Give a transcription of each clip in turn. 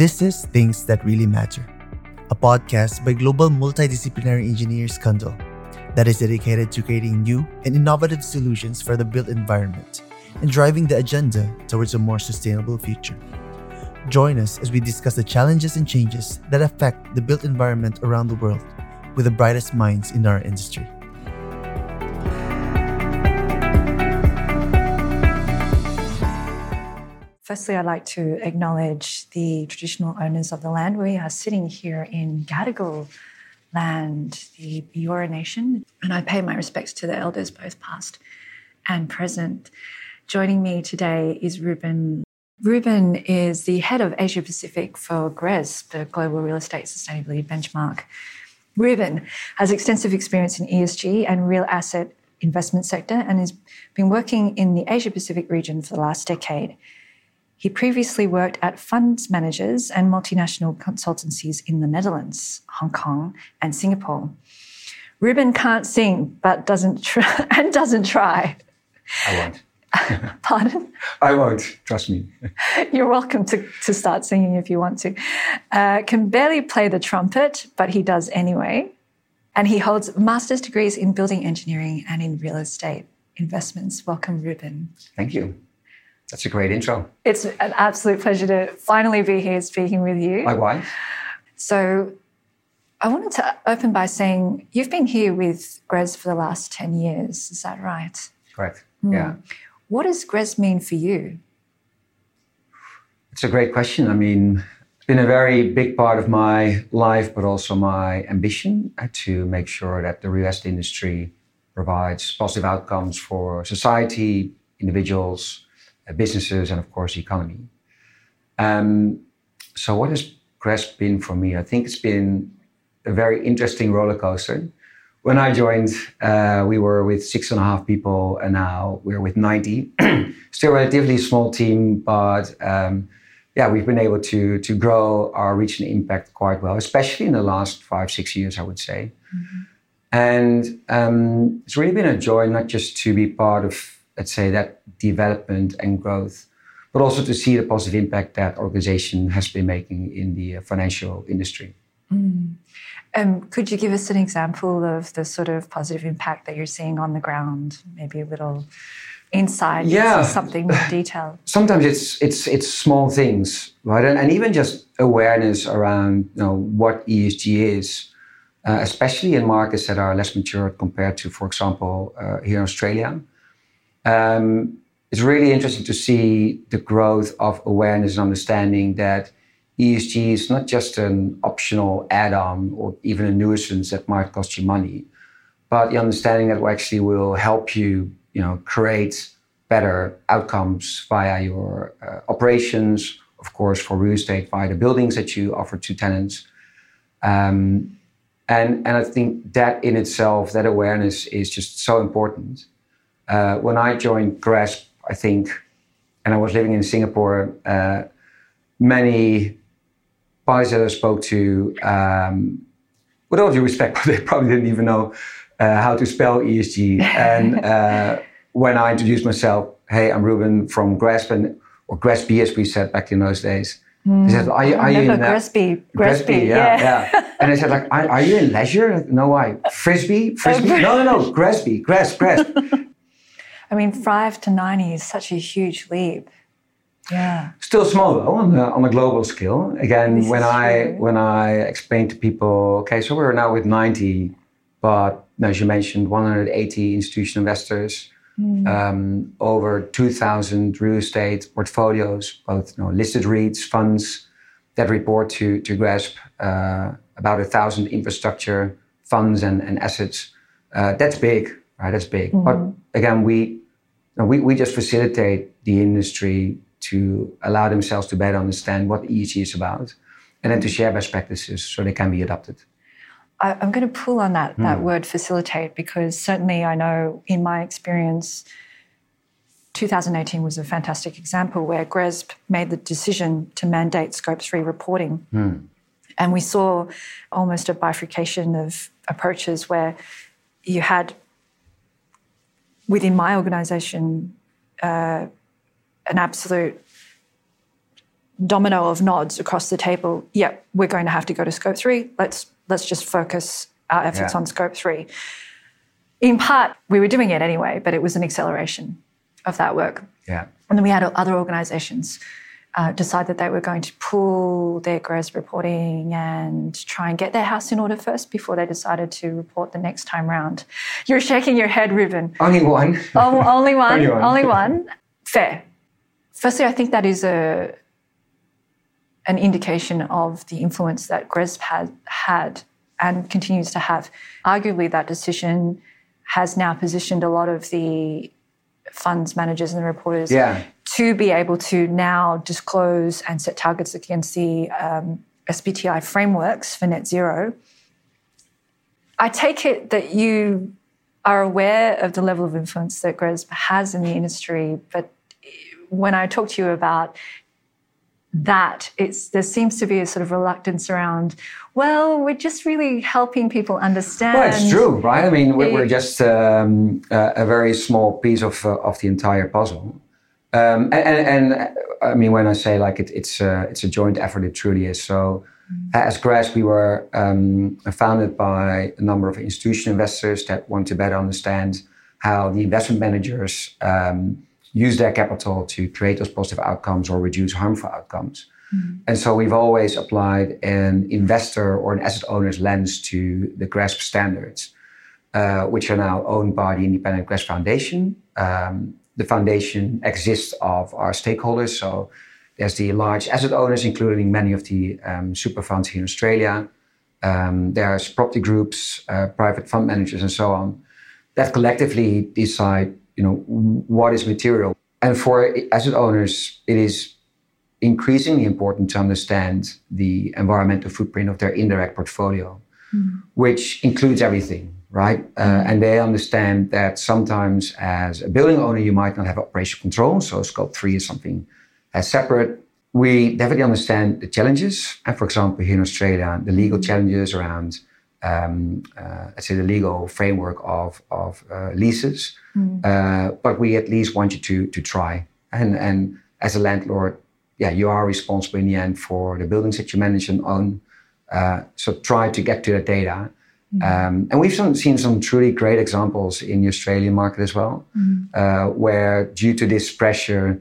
This is Things That Really Matter, a podcast by global multidisciplinary engineers Cundall that is dedicated to creating new and innovative solutions for the built environment and driving the agenda towards a more sustainable future. Join us as we discuss the challenges and changes that affect the built environment around the world with the brightest minds in our industry. Firstly, I'd like to acknowledge the traditional owners of the land. We are sitting here in Gadigal land, the Eora Nation, and I pay my respects to the elders, both past and present. Joining me today is Ruben. Ruben is the head of Asia Pacific for GRESB, the Global Real Estate Sustainability Benchmark. Ruben has extensive experience in ESG and real asset investment sector and has been working in the Asia Pacific region for the last decade. He previously worked at funds managers and multinational consultancies in the Netherlands, Hong Kong, and Singapore. Ruben can't sing, but doesn't try and doesn't try. I won't. Pardon? I won't. Trust me. You're welcome to, to start singing if you want to. Uh, can barely play the trumpet, but he does anyway. And he holds master's degrees in building engineering and in real estate investments. Welcome, Ruben. Thank you. That's a great intro. It's an absolute pleasure to finally be here speaking with you. Likewise. So, I wanted to open by saying you've been here with GRESB for the last 10 years. Is that right? Correct. Mm. Yeah. What does GRESB mean for you? It's a great question. I mean, it's been a very big part of my life, but also my ambition to make sure that the real estate industry provides positive outcomes for society, individuals, businesses, and of course, the economy. Um, so, what has GRESB been for me? I think it's been a very interesting roller coaster. When I joined, uh, we were with six and a half people, and now we're with 90. Still a relatively small team, but um, yeah, we've been able to, to grow our reach and impact quite well, especially in the last five, six years, I would say. Mm-hmm. And um, it's really been a joy not just to be part of let's say, that development and growth, but also to see the positive impact that organization has been making in the uh, financial industry. Mm. Um, could you give us an example of the sort of positive impact that you're seeing on the ground? Maybe a little insight, yeah, something more detailed. Sometimes it's it's it's small things, right? And, and even just awareness around you know what ESG is, uh, especially in markets that are less mature compared to, for example, uh, here in Australia um, it's really interesting to see the growth of awareness and understanding that ESG is not just an optional add on or even a nuisance that might cost you money, but the understanding that actually will help you, you know, create better outcomes via your uh, operations, of course, for real estate, via the buildings that you offer to tenants. Um, and, and I think that in itself, that awareness is just so important. Uh, when I joined GRESB, I think, and I was living in Singapore, uh, many parties that I spoke to, um, with all due respect, but they probably didn't even know uh, how to spell ESG. And uh, when I introduced myself, hey, I'm Ruben from GRESB, and, or GRESB as we said back in those days. Mm. He said, "Are, you, are you in GRESB? GRESB, yeah, yeah, yeah." And I said, "Like, are, are you in leisure? No, why? Frisbee, frisbee? no, no, no, GRESB, GRESB, GRESB." I mean, five to 90 is such a huge leap. Yeah. Still small though on a, on a global scale. Again, this when I true. when I explain to people, okay, so we're now with 90, but as you mentioned, 180 institutional investors, mm. um, over 2,000 real estate portfolios, both you know, listed REITs, funds that report to to GRESB, uh, about a thousand infrastructure funds and, and assets. Uh, that's big, right? That's big. Mm. But again, we we, we just facilitate the industry to allow themselves to better understand what ESG is about and then to share best practices so they can be adopted. I, am going to pull on that, that hmm. word facilitate because certainly I know in my experience, 2018 was a fantastic example where GRESB made the decision to mandate scope 3 reporting. Hmm. And we saw almost a bifurcation of approaches where you had within my organization uh, an absolute domino of nods across the table. Yeah, we're going to have to go to scope three. Let's let's just focus our efforts Yeah. on scope three. In part, we were doing it anyway, but it was an acceleration of that work. Yeah. And then we had other organizations uh, decide that they were going to pull their GRESB reporting and try and get their house in order first before they decided to report the next time round. You're shaking your head, Ruben. Only one. Oh, only one. Only one. Only one. Fair. Firstly, I think that is a an indication of the influence that GRESB had had and continues to have. Arguably, that decision has now positioned a lot of the funds managers and the reporters Yeah. To be able to now disclose and set targets against the um, SBTI frameworks for net zero. I take it that you are aware of the level of influence that GRESB has in the industry, but when I talk to you about that, it's there seems to be a sort of reluctance around. Well, we're just really helping people understand. Well, it's true, right? I mean, we're, we're just um, a, a very small piece of uh, of the entire puzzle. Um, and, and, and uh, I mean, when I say like it, it's a, it's a joint effort, it truly is. So, as GRESB, we were um, founded by a number of institutional investors that want to better understand how the investment managers um, use their capital to create those positive outcomes or reduce harmful outcomes. And so we've always applied an investor or an asset owner's lens to the GRESB standards, uh, which are now owned by the Independent GRESB Foundation. Um, the foundation exists of our stakeholders. So there's the large asset owners, including many of the um, super funds here in Australia. Um, there's property groups, uh, private fund managers, and so on, that collectively decide, you know, what is material. And for asset owners, it is increasingly important to understand the environmental footprint of their indirect portfolio, which includes everything, right? Uh, and they understand that sometimes as a building owner, you might not have operational control. So scope three is something as separate. We definitely understand the challenges. And for example, here in Australia, the legal challenges around, um, uh, let's say, the legal framework of, of uh, leases. Uh, but we at least want you to, to try. And, and as a landlord, yeah, you are responsible in the end for the buildings that you manage and own. Uh, so try to get to that data. Um, and we've some, seen some truly great examples in the Australian market as well, uh, where due to this pressure,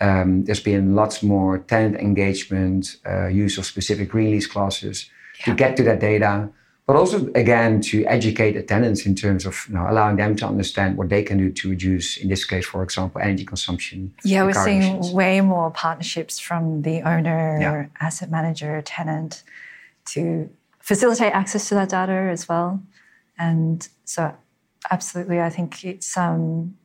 um, there's been lots more tenant engagement, uh, use of specific release clauses to get to that data, but also again to educate the tenants in terms of you know, allowing them to understand what they can do to reduce, in this case, for example, energy consumption. Yeah, we're seeing emissions. way more partnerships from the owner, Yeah. asset manager, tenant to facilitate access to that data as well. And so, absolutely, I think it's. Um,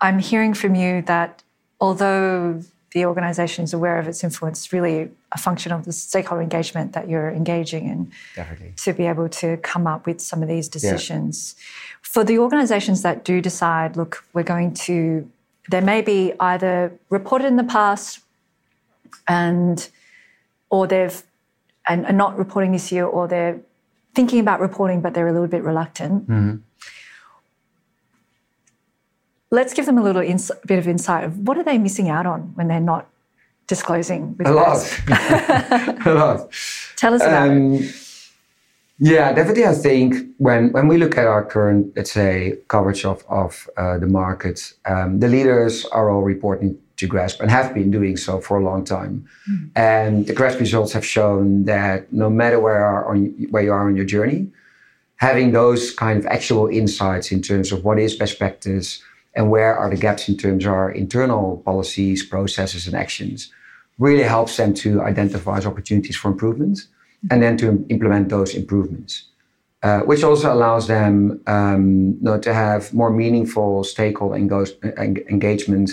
I'm hearing from you that although the organisation is aware of its influence, it's really a function of the stakeholder engagement that you're engaging in Definitely. to be able to come up with some of these decisions. For the organizations that do decide, look, we're going to, they may be either reported in the past and, or they've, and are not reporting this year, or they're thinking about reporting, but they're a little bit reluctant. Let's give them a little ins- bit of insight of what are they missing out on when they're not disclosing with A lot. us? a lot. Tell us about it. Um, yeah, definitely. I think when when we look at our current, let's say, coverage of of uh, the market, um, the leaders are all reporting to GRESB and have been doing so for a long time. And the GRESB results have shown that no matter where are on where you are on your journey, having those kind of actual insights in terms of what is best practice and where are the gaps in terms of our internal policies, processes, and actions really helps them to identify opportunities for improvement and then to implement those improvements, uh, which also allows them um, you know, to have more meaningful stakeholder engagement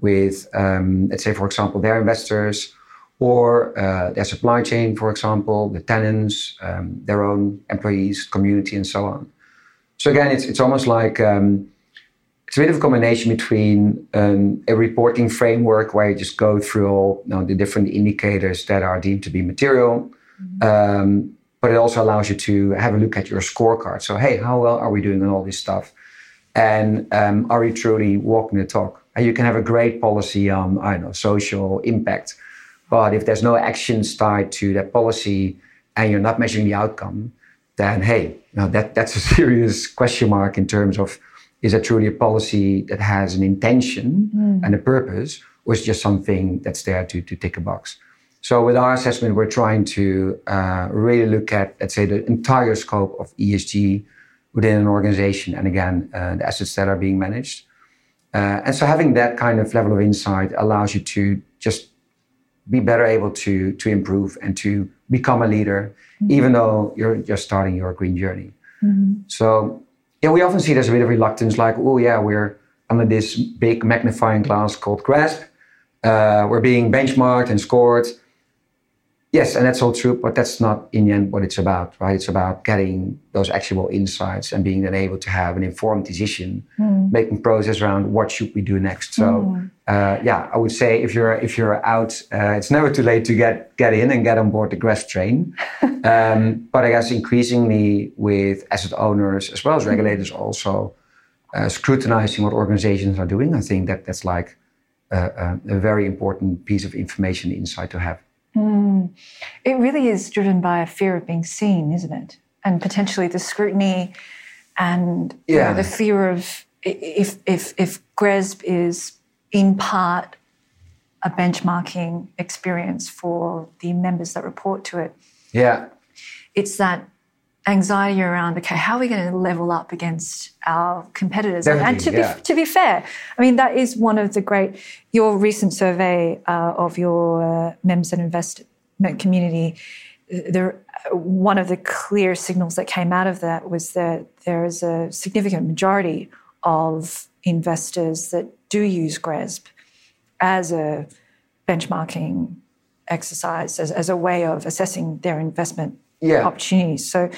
with, um, let's say, for example, their investors or uh, their supply chain, for example, the tenants, um, their own employees, community, and so on. So again, it's it's almost like um, it's a bit of a combination between um, a reporting framework where you just go through all you know, the different indicators that are deemed to be material, um, but it also allows you to have a look at your scorecard. So, hey, how well are we doing on all this stuff? And um, are we truly walking the talk? And you can have a great policy on, I don't know, social impact. But if there's no actions tied to that policy and you're not measuring the outcome, then hey, know, that, that's a serious question mark in terms of is that truly a policy that has an intention mm. and a purpose, or is just something that's there to, to tick a box? So with our assessment, we're trying to uh, really look at, let's say, the entire scope of ESG within an organization, and again, uh, the assets that are being managed. Uh, and so having that kind of level of insight allows you to just be better able to to improve and to become a leader, mm-hmm. even though you're just starting your green journey. Mm-hmm. So yeah, we often see there's a bit of reluctance, like, oh yeah, we're under this big magnifying glass called GRESB. Uh, we're being benchmarked and scored Yes, and that's all true, but that's not in the end what it's about, right? It's about getting those actionable insights and being then able to have an informed decision, mm. making process around what should we do next. So, mm. uh, yeah, I would say if you're if you're out, uh, it's never too late to get get in and get on board the GRESB train. um, but I guess increasingly with asset owners as well as regulators also uh, scrutinizing what organizations are doing, I think that that's like a very important piece of information insight to have. Mm. It really is driven by a fear of being seen, isn't it? And potentially the scrutiny and yeah. you know, the fear of if if if GRESB is in part a benchmarking experience for the members that report to it. Yeah. It's that anxiety around okay how are we going to level up against our competitors Definitely, and to yeah. be to be fair i mean that is one of the great your recent survey uh, of your uh, members and investment community there one of the clear signals that came out of that was that there is a significant majority of investors that do use GRESB as a benchmarking exercise as, as a way of assessing their investment yeah. opportunities. So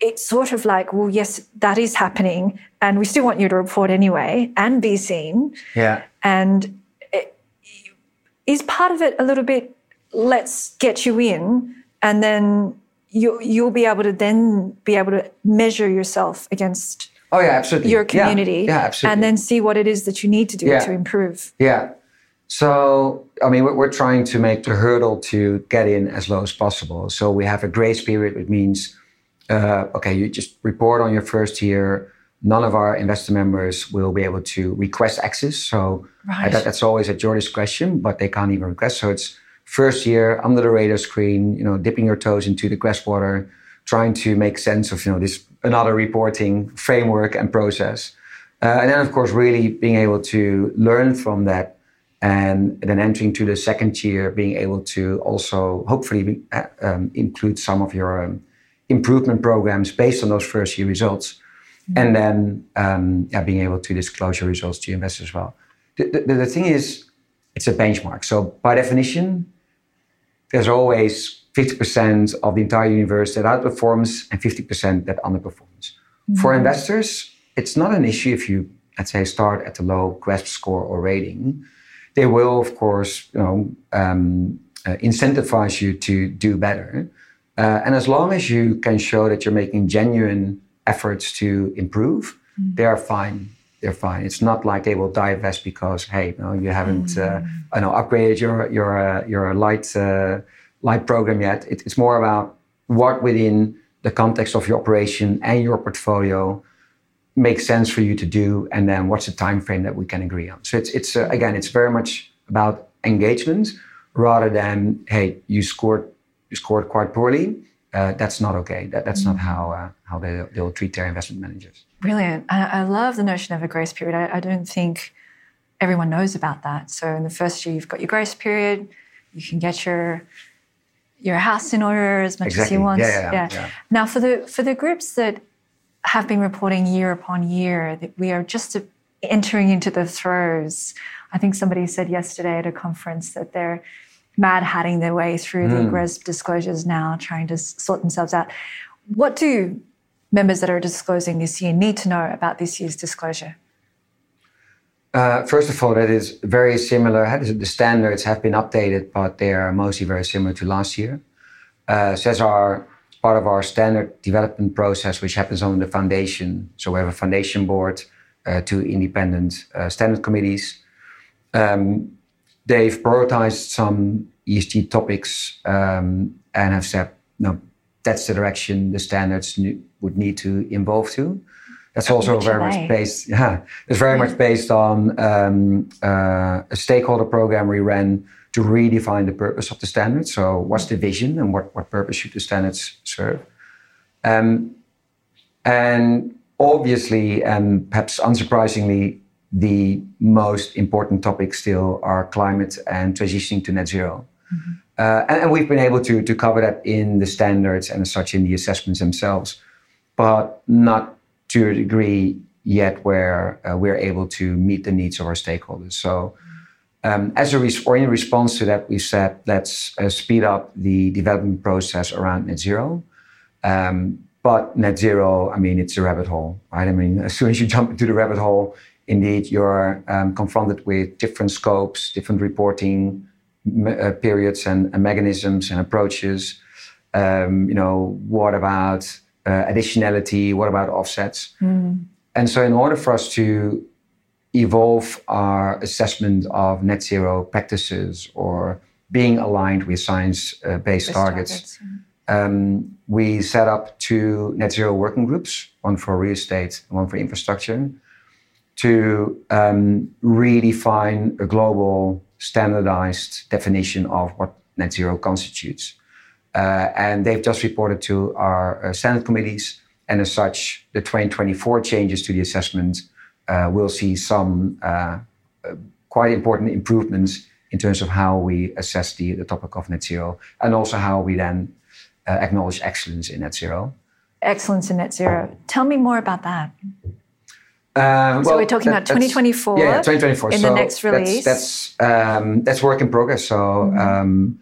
it's sort of like, well, yes, that is happening, and we still want you to report anyway and be seen. Yeah. And it, is part of it a little bit? Let's get you in, and then you you'll be able to then be able to measure yourself against. Oh yeah, absolutely. Your community, yeah, yeah absolutely. and then see what it is that you need to do yeah. to improve. Yeah. So, I mean, we're, trying to make the hurdle to get in as low as possible. So we have a grace period, which means, uh, okay, you just report on your first year. None of our investor members will be able to request access. So right. that, that's always at your discretion, but they can't even request. So it's first year under the radar screen, you know, dipping your toes into the GRESB water, trying to make sense of, you know, this another reporting framework and process. Uh, and then, of course, really being able to learn from that and then entering to the second year, being able to also hopefully be, uh, um, include some of your um, improvement programs based on those first year results, mm-hmm. and then um, yeah, being able to disclose your results to investors as well. The, the, the, thing is, it's a benchmark. So by definition, there's always 50% of the entire universe that outperforms and 50% that underperforms. Mm-hmm. For investors, it's not an issue if you, let's say, start at a low GRESB score or rating they will, of course, you know, um, uh, incentivize you to do better. Uh, and as long as you can show that you're making genuine efforts to improve, mm. they are fine. They're fine. It's not like they will divest because hey, you, haven't mm. uh, I know upgraded your your uh, your light uh, light program yet. It, it's more about what within the context of your operation and your portfolio makes sense for you to do and then what's the time frame that we can agree on? So it's it's uh, again it's very much about engagement rather than hey you scored you scored quite poorly. Uh, that's not okay. That, that's mm-hmm. not how uh, how they, they'll treat their investment managers. Brilliant. I, I love the notion of a grace period. I, I don't think everyone knows about that. So in the first year you've got your grace period. You can get your your house in order as much exactly. as you want. Yeah, yeah, yeah. yeah. now for the for the groups that have been reporting year upon year that we are just entering into the throes. I think somebody said yesterday at a conference that they're mad hatting their way through mm. the hmm. GRESB disclosures now, trying to sort themselves out. What do members that are disclosing this year need to know about this year's disclosure? Uh, first of all, that is very similar. The standards have been updated, but they are mostly very similar to last year. Uh, Cesar part of our standard development process, which happens on the foundation. So we have a foundation board, uh, two independent uh, standard committees. Um, they've prioritized some ESG topics um, and have said, no, that's the direction the standards would need to evolve to. That's also Which very much based. Yeah, it's very much based on um, uh, a stakeholder program we ran to redefine the purpose of the standards. So, what's the vision and what, what purpose should the standards serve? Um, and obviously, and perhaps unsurprisingly, the most important topics still are climate and transitioning to net 0 Uh, and, and we've been able to, to cover that in the standards and as such in the assessments themselves, but not to a degree yet where uh, we're able to meet the needs of our stakeholders. So, um, as a res- or in response to that, we said let's uh, speed up the development process around net zero. Um, but net zero, I mean, it's a rabbit hole, right? I mean, as soon as you jump into the rabbit hole, indeed, you're um, confronted with different scopes, different reporting me- uh, periods and, and mechanisms and approaches. Um, you know, what about uh, additionality? What about offsets? And so, in order for us to evolve our assessment of net zero practices or being aligned with science uh, based Best targets, yeah. um, we set up two net zero working groups, one for real estate and one for infrastructure, to um, redefine a global standardized definition of what net zero constitutes. Uh, and they've just reported to our uh, Senate committees. And as such, the 2024 changes to the assessment uh, will see some uh, quite important improvements in terms of how we assess the, the topic of net zero and also how we then uh, acknowledge excellence in net zero. Excellence in net zero. Tell me more about that. Uh, So we're talking about 2024 Yeah, yeah, 2024. in the So next that's- release. That's um, that's work in progress. So Mm-hmm. um,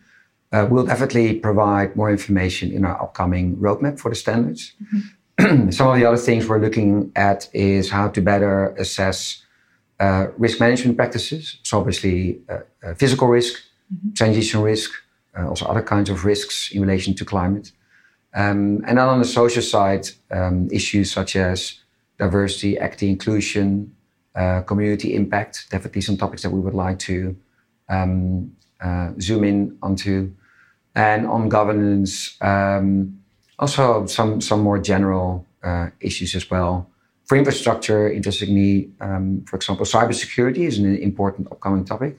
uh, we'll definitely provide more information in our upcoming roadmap for the standards. Mm-hmm. Some of the other things we're looking at is how to better assess uh, risk management practices. So obviously, uh, uh, physical risk, Mm-hmm. transition risk, uh, also other kinds of risks in relation to climate. Um, and then on the social side, um, issues such as diversity, equity, inclusion, uh, community impact, definitely some topics that we would like to um, uh, zoom in onto. And on governance, um, also some, some more general uh, issues as well. For infrastructure, interestingly, um, for example, cybersecurity is an important upcoming topic.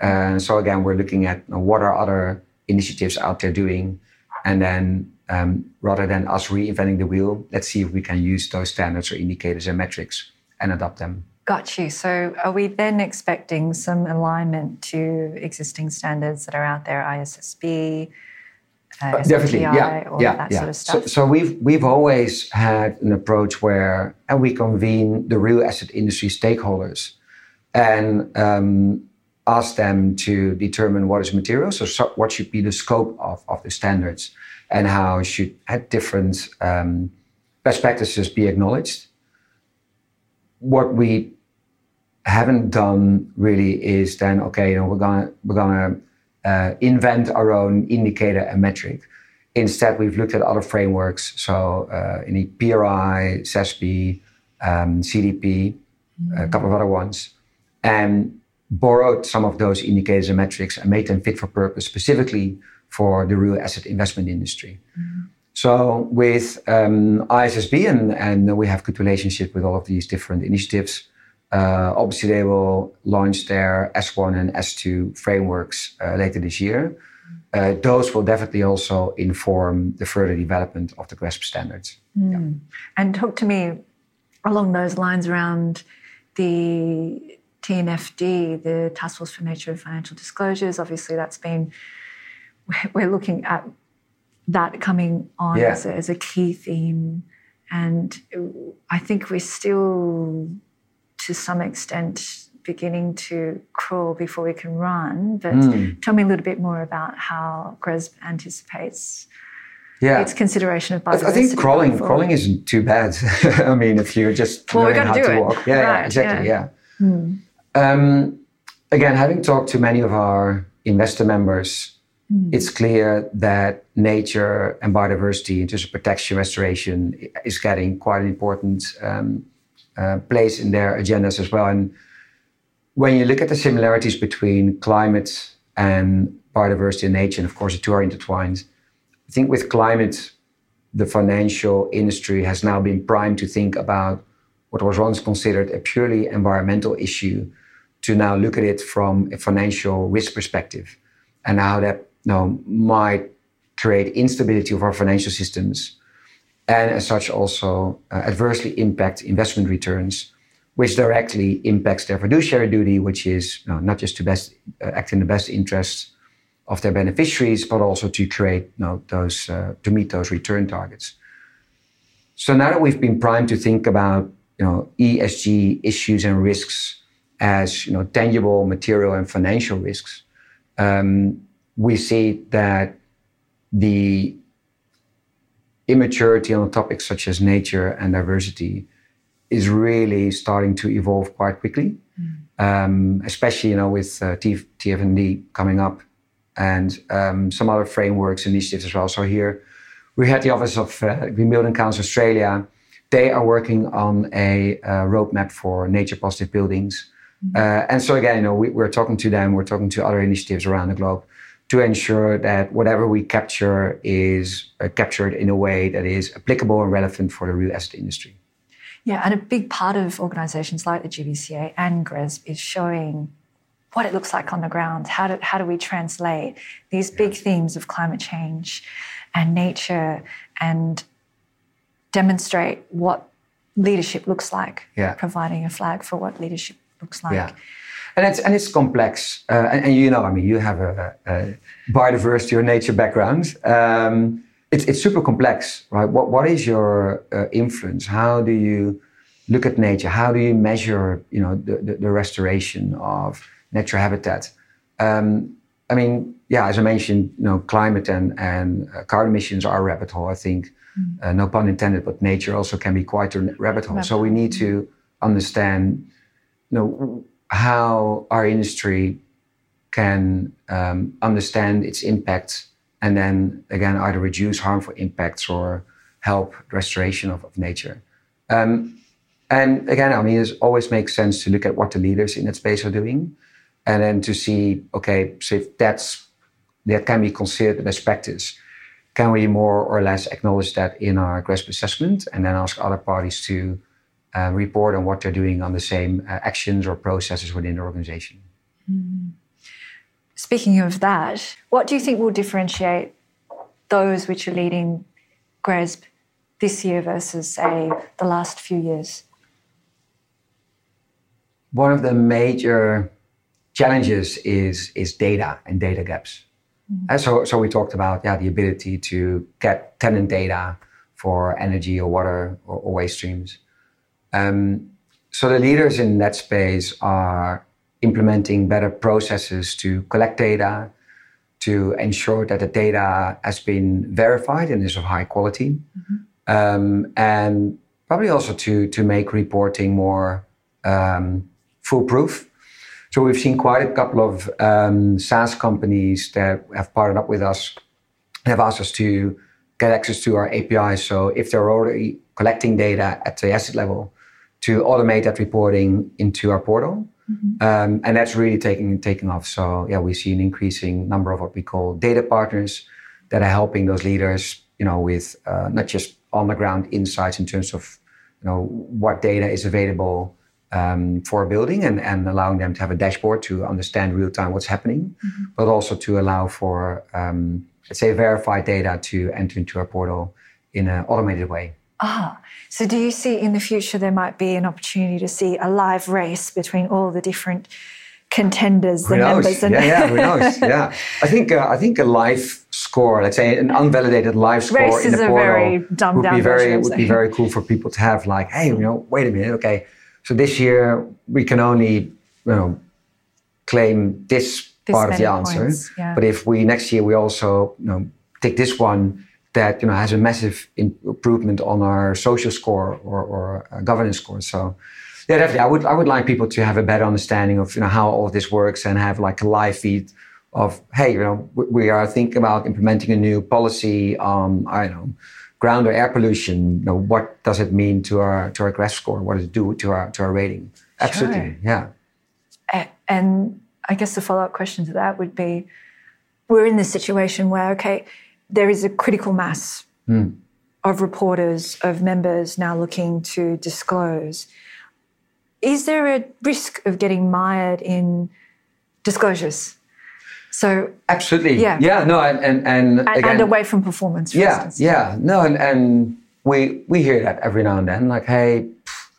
Uh, so again, we're looking at you know, what are other initiatives out there doing, and then um, rather than us reinventing the wheel, let's see if we can use those standards or indicators and metrics and adopt them. Got you. So are we then expecting some alignment to existing standards that are out there, ISSB, uh, Definitely, yeah, all yeah, that yeah. sort of So, so we've we've always had an approach where, and we convene the real asset industry stakeholders, and um, ask them to determine what is material. So, so what should be the scope of, of the standards, and how should had different um, best practices be acknowledged. What we haven't done really is then okay, you know, we're gonna we're gonna uh, invent our own indicator and metric. Instead, we've looked at other frameworks, so uh, in the PRI, CESP, um, CDP, a couple of other ones, and borrowed some of those indicators and metrics and made them fit for purpose, specifically for the real asset investment industry. So with um, ISSB, and, and we have good relationship with all of these different initiatives. Uh, obviously, they will launch their S1 and S2 frameworks uh, later this year. Uh, those will definitely also inform the further development of the GRESB standards. And talk to me along those lines around the TNFD, the Task Force for Nature and Financial Disclosures. Obviously, that's been, we're looking at that coming on Yeah. as, a, as a key theme. And I think we're still, to some extent, beginning to crawl before we can run. But tell me a little bit more about how GRESB anticipates Yeah, its consideration of biodiversity. I think crawling crawling isn't too bad. I mean, if you're just Well, learning how to it. walk, yeah, Right, yeah exactly, yeah. yeah. Um, again, having talked to many of our investor members, it's clear that nature and biodiversity, in terms of protection, restoration, is getting quite an important um, uh, place in their agendas as well. And when you look at the similarities between climate and biodiversity and nature, and of course the two are intertwined, I think with climate, the financial industry has now been primed to think about what was once considered a purely environmental issue to now look at it from a financial risk perspective and how that you know, might create instability of our financial systems and as such also uh, adversely impact investment returns which directly impacts their fiduciary duty which is you know, not just to best uh, act in the best interests of their beneficiaries but also to create you know, those uh, to meet those return targets. So now that we've been primed to think about you know ESG issues and risks as you know tangible material and financial risks um, we see that the immaturity on topics such as nature and diversity is really starting to evolve quite quickly, mm. um, especially you know with uh, TFND coming up and um, some other frameworks initiatives as well. So here we had the Office of uh, Green Building Council Australia. They are working on a uh, roadmap for nature positive buildings. Mm. Uh, and so again, you know, we, we're talking to them, we're talking to other initiatives around the globe to ensure that whatever we capture is uh, captured in a way that is applicable and relevant for the real estate industry. Yeah, and a big part of organisations like the GBCA and GRESB is showing what it looks like on the ground. How do, how do we translate these big yeah. themes of climate change and nature and demonstrate what leadership looks like, yeah. providing a flag for what leadership looks like. Yeah and it's and it's complex. Uh, and, and, you know, I mean, you have a, a biodiversity or nature background. Um, it's it's super complex, right? What what is your uh, influence? How do you look at nature? How do you measure, you know, the, the, the restoration of natural habitat? Um, I mean, yeah, as I mentioned, you know, climate and and uh, carbon emissions are a rabbit hole. I think, mm. uh, no pun intended, but nature also can be quite a rabbit hole. Rabbit. So we need to understand, you know, how our industry can um, understand its impacts and then again either reduce harmful impacts or help restoration of, of nature. Um, and again, I mean, it always makes sense to look at what the leaders in that space are doing, and then to see, okay, so if that's that can be considered best practice, can we more or less acknowledge that in our GRESB assessment, and then ask other parties to uh, report on what they're doing on the same uh, actions or processes within the organization. Mm. Speaking of that, what do you think will differentiate those which are leading GRESB this year versus, say, the last few years? One of the major challenges is, is data and data gaps. Mm-hmm. So, so we talked about yeah, the ability to get tenant data for energy or water or, or waste streams. Um, so the leaders in that space are implementing better processes to collect data, to ensure that the data has been verified and is of high quality, mm-hmm. um, and probably also to to make reporting more um, foolproof. So we've seen quite a couple of um, SaaS companies that have partnered up with us, have asked us to get access to our APIs. So if they're already collecting data at the asset level, to automate that reporting into our portal. Mm-hmm. Um, and that's really taking taking off. So yeah, we see an increasing number of what we call data partners that are helping those leaders, you know, with uh, not just on the ground insights in terms of you know what data is available um, for a building and, and allowing them to have a dashboard to understand real time what's happening, mm-hmm. but also to allow for um, let's say verified data to enter into our portal in an automated way. Ah, so do you see in the future there might be an opportunity to see a live race between all the different contenders, who the knows? members? And yeah, yeah, who knows? Yeah, I think uh, I think a live score, let's say an unvalidated live score Races in the portal would be very would be very cool for people to have. Like, hey, you know, wait a minute, okay, so this year we can only you know claim this, this part of the answer, yeah. but if we next year we also you know take this one that you know has a massive improvement on our social score or, or uh, governance score. So yeah, definitely, I would I would like people to have a better understanding of you know how all of this works and have like a live feed of hey, you know, we are thinking about implementing a new policy on I don't know ground or air pollution. You know, what does it mean to our to our GRESB score? What does it do to our to our rating? Absolutely, sure. yeah. And I guess the follow up question to that would be we're in this situation where, okay, there is a critical mass mm. of reporters, of members now looking to disclose. Is there a risk of getting mired in disclosures? So absolutely, yeah, yeah, no, and and and, and, again, and away from performance. yeah, instance. yeah, no, and and we we hear that every now and then, like, hey, pff,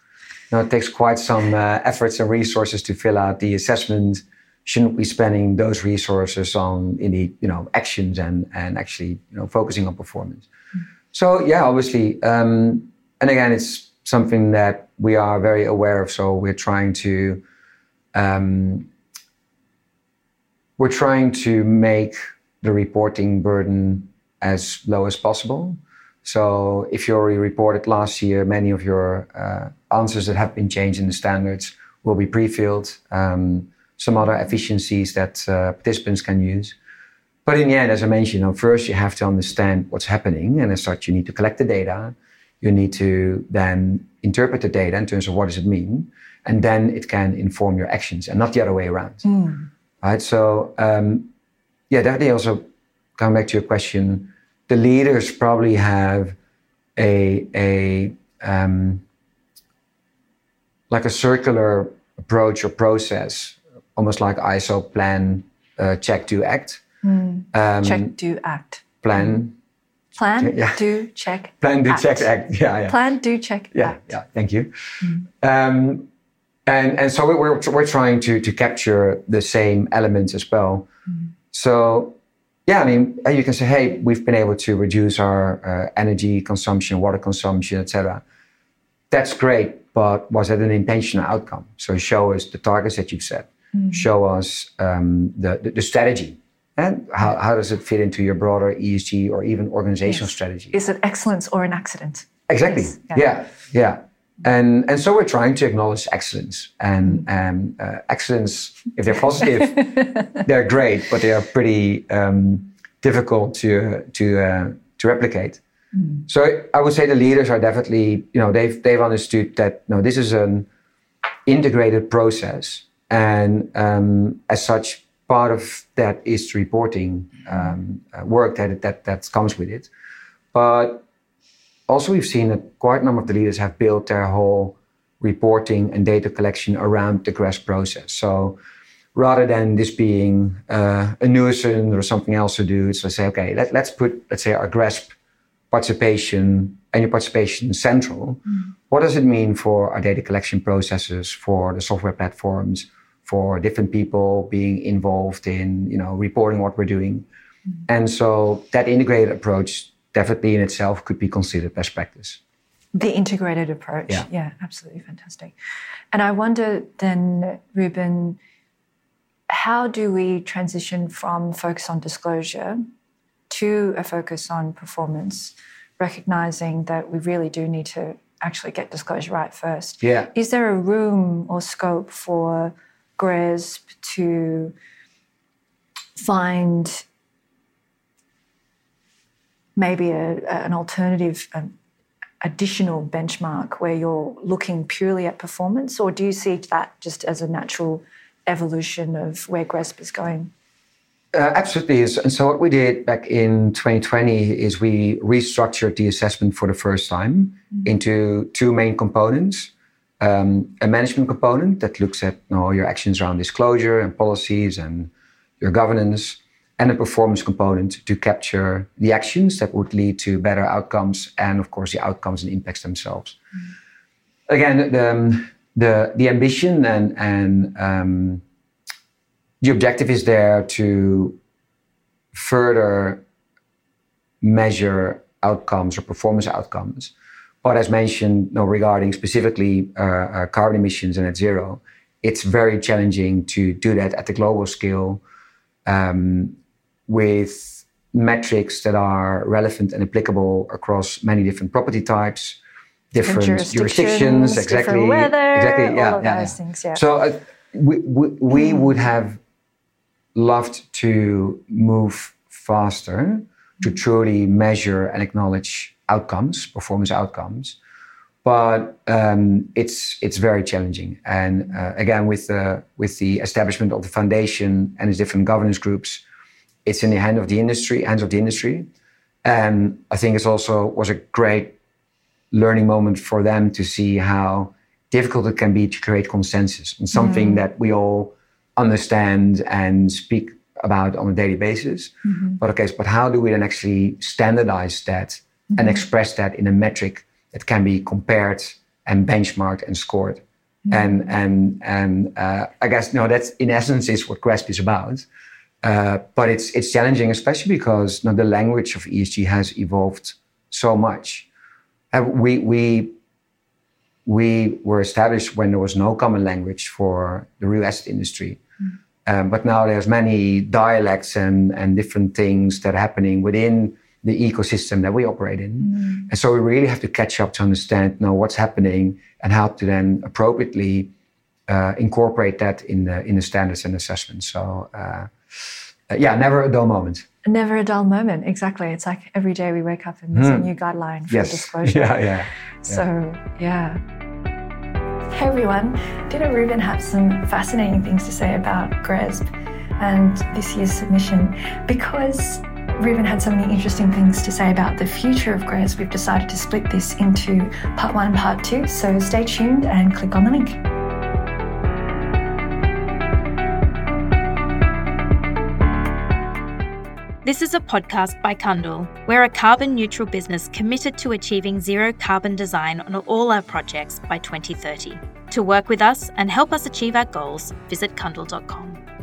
you know, it takes quite some uh, efforts and resources to fill out the assessment shouldn't we be spending those resources on indeed you know actions and and actually you know focusing on performance. Mm. so yeah obviously um, and again it's something that we are very aware of. So we're trying to um, we're trying to make the reporting burden as low as possible. So if you already reported last year many of your uh, answers that have been changed in the standards will be pre-filled. Um, some other efficiencies that uh, participants can use. But in the end, as I mentioned, you know, first you have to understand what's happening, and as such, you need to collect the data. You need to then interpret the data in terms of what does it mean, and then it can inform your actions, and not the other way around. Mm. Right. So, um, yeah, definitely. Also, coming back to your question, the leaders probably have a a um, like a circular approach or process almost like ISO plan, uh, check, do, act. Mm. Um, check, do, act. Plan. Plan, yeah. do, check, Plan, do, act. check, act. Yeah, yeah. Plan, do, check, yeah, act. Yeah, thank you. Mm. Um, and, and so we're, we're trying to, to capture the same elements as well. Mm. So, yeah, I mean, you can say, hey, we've been able to reduce our uh, energy consumption, water consumption, etc. That's great, but was it an intentional outcome? So show us the targets that you've set mm. show us um, the, the, the, strategy. And how, how does it fit into your broader ESG or even organizational yes. strategy? Is it excellence or an accident? Exactly. Yes. Yeah. yeah. yeah. And, and so we're trying to acknowledge excellence. And mm. um, uh, excellence, if they're positive, they're great, but they are pretty um, difficult to, to, uh, to replicate. Mm. So I would say the leaders are definitely, you know, they've, they've understood that, no, this is an integrated process and um, as such, part of that is reporting um, uh, work that, that, that comes with it. But also, we've seen that quite a number of the leaders have built their whole reporting and data collection around the GRESB process. So rather than this being uh, a nuisance or something else to do, it's to say, okay, let, us put, let's say, our GRESB participation and your participation central. Mm. What does it mean for our data collection processes, for the software platforms, for different people being involved in you know reporting what we're doing. Mm-hmm. and so that integrated approach definitely in itself could be considered best practice. The integrated approach. Yeah, yeah absolutely fantastic. And i wonder then ruben how do we transition from focus on disclosure to a focus on performance recognizing that we really do need to actually get disclosure right first? Yeah. Is there a room or scope for GRESB to find maybe a, an alternative um, additional benchmark where you're looking purely at performance, or do you see that just as a natural evolution of where GRESB is going? Uh, absolutely. And so what we did back in 2020 is we restructured the assessment for the first time mm-hmm. into two main components um, a management component that looks at you know, your actions around disclosure and policies and your governance, and a performance component to capture the actions that would lead to better outcomes and, of course, the outcomes and impacts themselves. Mm-hmm. Again, the, um, the, the ambition and, and um, the objective is there to further measure outcomes or performance outcomes but as mentioned, regarding specifically uh, uh, carbon emissions and net zero, it's very challenging to do that at the global scale um, with metrics that are relevant and applicable across many different property types, different, different jurisdictions, exactly, weather, exactly, yeah, all yeah, yeah. Things, yeah. So uh, we, we, we mm. would have loved to move faster to truly measure and acknowledge outcomes, performance outcomes. but um, it's it's very challenging. And uh, again, with the with the establishment of the foundation and its different governance groups, it's in the hand of the industry, hands of the industry. And I think it's also was a great learning moment for them to see how difficult it can be to create consensus on something mm. that we all understand and speak about on a daily basis. Mm-hmm. But okay, but how do we then actually standardize that mm-hmm. and express that in a metric that can be compared and benchmarked and scored? Mm-hmm. And and and uh, I guess no, that's in essence is what GRESB is about. Uh, but it's it's challenging, especially because you know, the language of ESG has evolved so much. Uh, we we we were established when there was no common language for the real estate industry. Mm. Um, but now there's many dialects and, and different things that are happening within the ecosystem that we operate in. Mm. And so we really have to catch up to understand you know, what's happening and how to then appropriately uh, incorporate that in the, in the standards and assessments. So, uh, uh, yeah, never a dull moment. Never a dull moment. Exactly. It's like every day we wake up and there's mm. a hmm. new guideline for yes. disclosure. Yeah, yeah, yeah. So, yeah. Hey everyone, didn't Ruben have some fascinating things to say about GRESB and this year's submission? Because Ruben had so many interesting things to say about the future of GRESB, we've decided to split this into part one and part two. So stay tuned and click on the link. This is a podcast by Cundall. We're a carbon neutral business committed to achieving zero carbon design on all our projects by 2030. To work with us and help us achieve our goals, visit cundall.com.